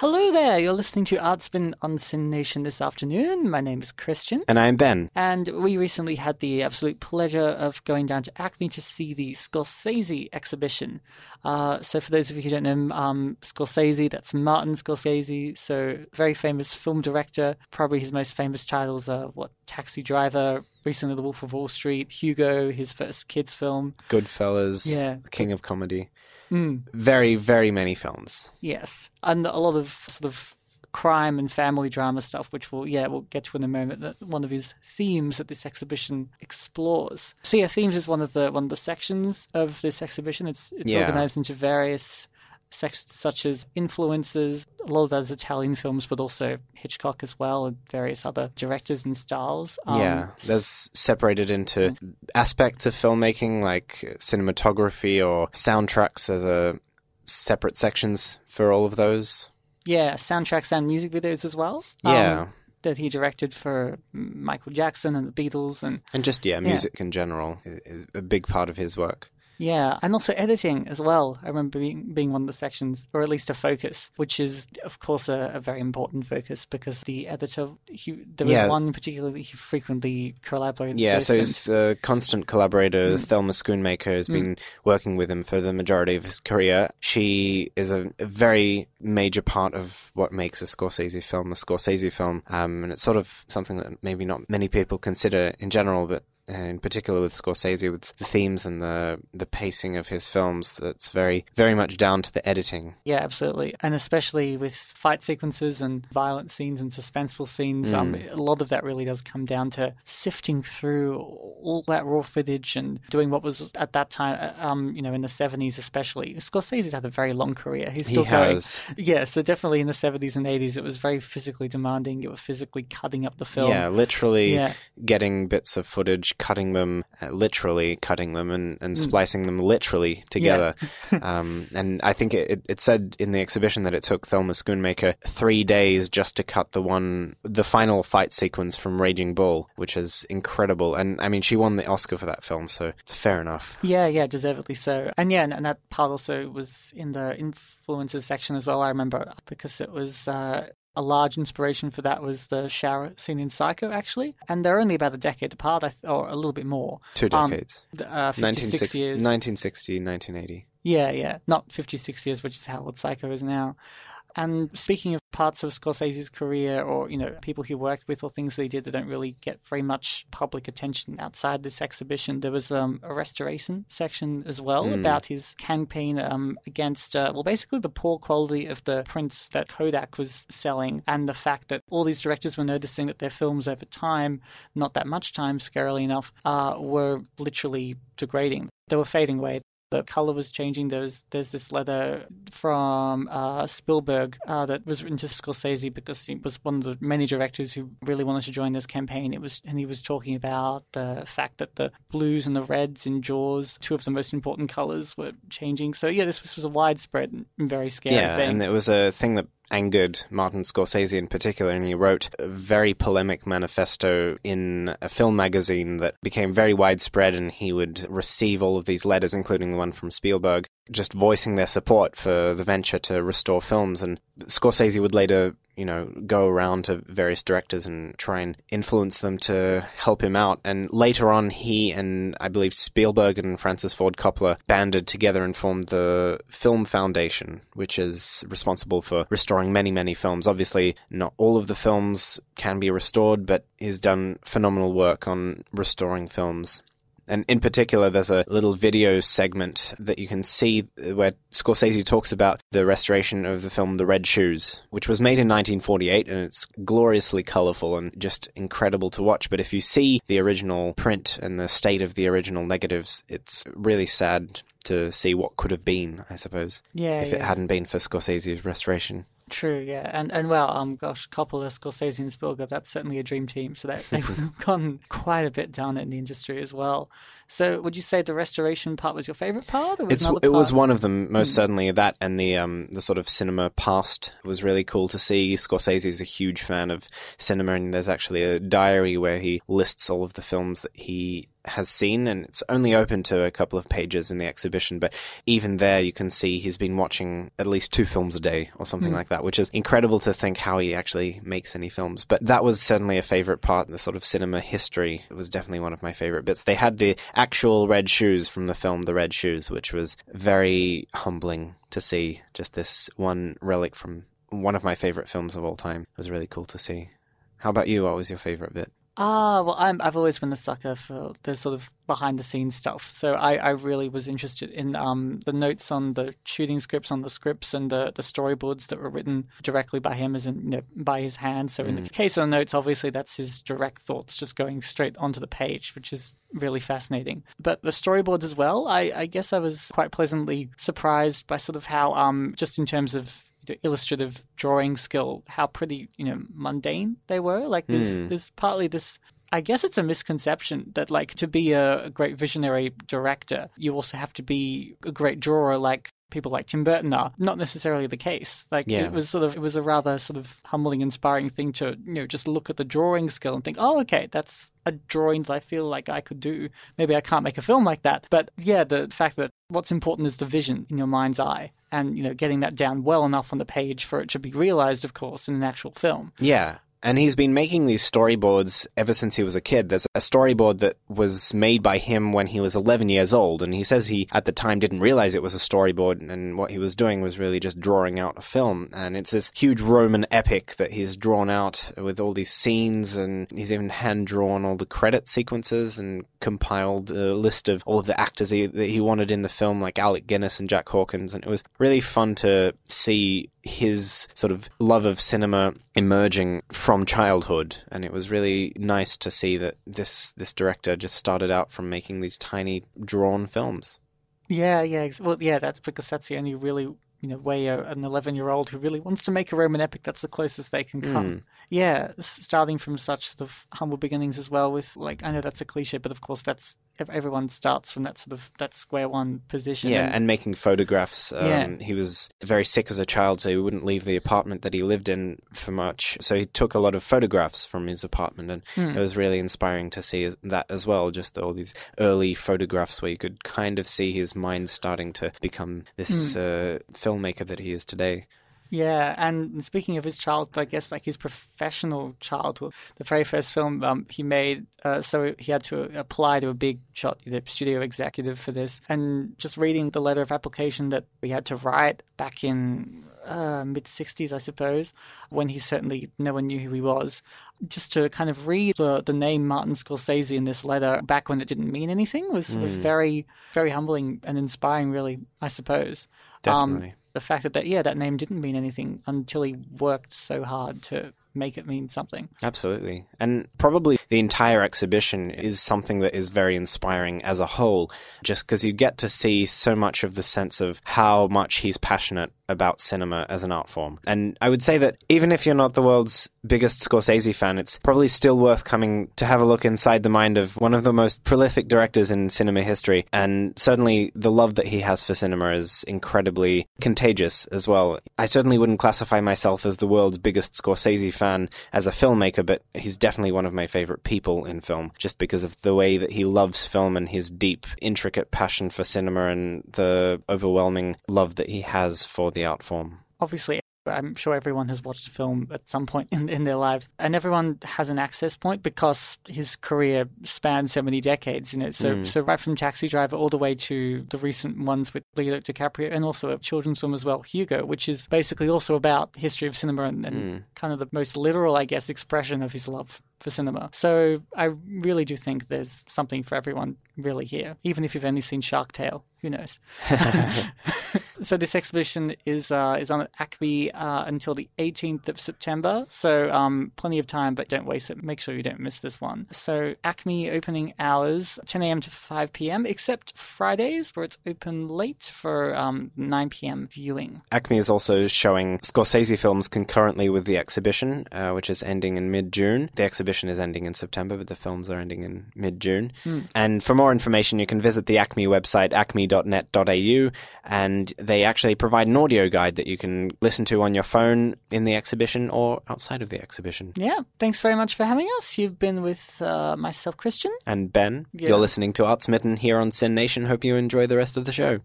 Hello there, you're listening to Artspin on SYN Nation this afternoon. My name is Christian. And I'm Ben. And we recently had the absolute pleasure of going down to ACMI to see the Scorsese exhibition. Uh, so, for those of you who don't know, um, Scorsese, that's Martin Scorsese, so very famous film director. Probably his most famous titles are what Taxi Driver, recently The Wolf of Wall Street, Hugo, his first kids film, Goodfellas, Yeah. The King of Comedy. Mm. Very, very many films. Yes, and a lot of sort of crime and family drama stuff, which we'll yeah we'll get to in a moment. That one of his themes that this exhibition explores. So yeah, themes is one of the one of the sections of this exhibition. It's it's Yeah. organized into various such as influences. A lot of those Italian films, but also Hitchcock as well, and various other directors and styles. Um, yeah, there's separated into aspects of filmmaking like cinematography or soundtracks. There's a separate sections for all of those. yeah soundtracks and music videos as well. Yeah. um, that he directed for Michael Jackson and the Beatles and And just yeah, music in general is a big part of his work. Yeah, and also editing as well. I remember being, being one of the sections, or at least a focus, which is, of course, a, a very important focus because the editor, he, there was Yeah. one particularly that he frequently collaborated Yeah, with. so and- his uh, constant collaborator, Thelma Schoonmaker, has been working with him for the majority of his career. She is a, a very major part of what makes a Scorsese film a Scorsese film, um, and it's sort of something that maybe not many people consider in general, but in particular with Scorsese, with the themes and the the pacing of his films, that's very very much down to the editing. Yeah, absolutely. And especially with fight sequences and violent scenes and suspenseful scenes, um, Mm. a lot of that really does come down to sifting through all that raw footage and doing what was at that time, uh, um, you know, in the 70s especially. Scorsese's had a very long career. He's He still going. has, Yeah, so definitely in the 70s and 80s, it was very physically demanding. You were physically cutting up the film. yeah, literally Yeah. getting bits of footage, cutting them, uh, literally cutting them, and, and Mm. splicing them literally together. um, and I think it, it, it said in the exhibition that it took Thelma Schoonmaker three days just to cut the one, the final fight sequence from Raging Bull, which is incredible. And I mean, she won the Oscar for that film, so it's fair enough. Yeah, yeah, deservedly so. And yeah, and, and that part also was in the influences section as well. I remember because it was uh, a large inspiration for that was the shower scene in Psycho, actually. And they're only about a decade apart, or a little bit more. Two Um, decades. Uh, 56 1960, years. 1960, 1980. Yeah, yeah, not 56 years, which is how old Psycho is now. And speaking of parts of Scorsese's career or, you know, people he worked with or things that he did that don't really get very much public attention outside this exhibition, there was um, a restoration section as well Mm. about his campaign um, against, uh, well, basically the poor quality of the prints that Kodak was selling and the fact that all these directors were noticing that their films over time, not that much time, scarily enough, uh, were literally degrading. They were fading away the color was changing. There's there's this letter from uh, Spielberg uh, that was written to Scorsese because he was one of the many directors who really wanted to join this campaign. It was and he was talking about the fact that the blues and the reds in Jaws, two of the most important colors, were changing. So yeah, this, this was a widespread and very scary yeah, thing. and it was a thing that angered Martin Scorsese in particular, and he wrote a very polemic manifesto in a film magazine that became very widespread, and he would receive all of these letters, including the one from Spielberg, just voicing their support for the venture to restore films, and Scorsese would later you know, go around to various directors and try and influence them to help him out. And later on, he and I believe Spielberg and Francis Ford Coppola banded together and formed the Film Foundation, which is responsible for restoring many, many films. Obviously, not all of the films can be restored, but he's done phenomenal work on restoring films. And in particular, there's a little video segment that you can see where Scorsese talks about the restoration of the film The Red Shoes, which was made in 1948 and it's gloriously colorful and just incredible to watch. But if you see the original print and the state of the original negatives, it's really sad to see what could have been, I suppose, yeah, if it hadn't been for Scorsese's restoration. True, yeah, and and well, um, gosh, Coppola, Scorsese, and Spielberg, that's certainly a dream team. So that they've gone quite a bit down in the industry as well. So, would you say the restoration part was your favorite part, or was It's, it was one of them, most certainly. That and the um, the sort of cinema past was really cool to see. Scorsese is a huge fan of cinema, and there's actually a diary where he lists all of the films that he has seen, and it's only open to a couple of pages in the exhibition. But even there, you can see he's been watching at least two films a day or something mm. like that, which is incredible to think how he actually makes any films. But that was certainly a favorite part, in the sort of cinema history. It was definitely one of my favorite bits. They had the actual red shoes from the film The Red Shoes, which was very humbling to see. Just this one relic from one of my favorite films of all time. It was really cool to see. How about you? What was your favorite bit? Ah, well, i have always been a sucker for the sort of behind the scenes stuff. So I, I really was interested in um, the notes on the shooting scripts, on the scripts, and the, the storyboards that were written directly by him, as in you know, by his hand. So mm. in the mm. case of the notes, obviously that's his direct thoughts just going straight onto the page, which is really fascinating. But the storyboards as well, I, I guess I was quite pleasantly surprised by sort of how, um, just in terms of illustrative drawing skill, how pretty you know mundane they were. Like there's mm. there's partly this. I guess it's a misconception that like to be a, great visionary director, you also have to be a great drawer. Like people like Tim Burton are. Not necessarily the case. Like yeah. it was sort of it was a rather sort of humbling, inspiring thing to you know just look at the drawing skill and think, oh, okay, that's a drawing that I feel like I could do. Maybe I can't make a film like that, but yeah, the fact that what's important is the vision in your mind's eye, and you know getting that down well enough on the page for it to be realized, of course, in an actual film. Yeah, and he's been making these storyboards ever since he was a kid. There's a storyboard that was made by him when he was 11 years old, and he says he at the time didn't realize it was a storyboard, and what he was doing was really just drawing out a film. And it's this huge Roman epic that he's drawn out with all these scenes, and he's even hand drawn all the credit sequences and compiled a list of all of the actors he, that he wanted in the film, like Alec Guinness and Jack Hawkins. And it was really fun to see his sort of love of cinema emerging from childhood. And it was really nice to see that this this director just started out from making these tiny drawn films. Yeah yeah well yeah that's because that's the only really you know way a, an 11 year old who really wants to make a roman epic that's the closest they can come mm. yeah starting from such sort of humble beginnings as well with like i know that's a cliche but of course that's everyone starts from that sort of that square one position. Yeah, and, and making photographs. Um, yeah. He was very sick as a child, so he wouldn't leave the apartment that he lived in for much. So he took a lot of photographs from his apartment, and mm. it was really inspiring to see that as well. Just all these early photographs where you could kind of see his mind starting to become this mm. uh, filmmaker that he is today. Yeah, and speaking of his childhood, I guess like his professional childhood, the very first film um, he made, uh, so he had to apply to a big shot the studio executive for this, and just reading the letter of application that we had to write back in uh, mid 60s, I suppose, when he certainly no one knew who he was. Just to kind of read the, the name Martin Scorsese in this letter back when it didn't mean anything was mm. very, very humbling and inspiring, really, I suppose. Definitely. Um, the fact that, that yeah that name didn't mean anything until he worked so hard to make it mean something. Absolutely. And probably the entire exhibition is something that is very inspiring as a whole, just because you get to see so much of the sense of how much he's passionate about cinema as an art form. And I would say that even if you're not the world's biggest Scorsese fan, it's probably still worth coming to have a look inside the mind of one of the most prolific directors in cinema history. And certainly the love that he has for cinema is incredibly contagious as well. I certainly wouldn't classify myself as the world's biggest Scorsese fan as a filmmaker, but he's definitely one of my favorite people in film just because of the way that he loves film and his deep, intricate passion for cinema and the overwhelming love that he has for the the art form. Obviously, I'm sure everyone has watched a film at some point in, in their lives, and everyone has an access point because his career spans so many decades. You know, so mm. so right from Taxi Driver all the way to the recent ones with Leonardo DiCaprio, and also a children's film as well, Hugo, which is basically also about history of cinema and, and mm. kind of the most literal, I guess, expression of his love for cinema. So I really do think there's something for everyone really here, even if you've only seen Shark Tale. Who knows? so this exhibition is uh, is on at ACMI uh, until the 18th of September. So um, plenty of time, but don't waste it. Make sure you don't miss this one. So ACMI opening hours 10 a.m. to 5 p.m. except Fridays where it's open late for um, 9 p.m. viewing. ACMI is also showing Scorsese films concurrently with the exhibition, uh, which is ending in mid June. The exhibition exhibition is ending in September, but the films are ending in mid June. Mm. And for more information, you can visit the ACMI website, acmi.net.au, and they actually provide an audio guide that you can listen to on your phone in the exhibition or outside of the exhibition. Yeah, thanks very much for having us. You've been with uh, myself, Christian. And Ben, Yeah. you're listening to Artsmitten here on SYN Nation. Hope you enjoy the rest of the show.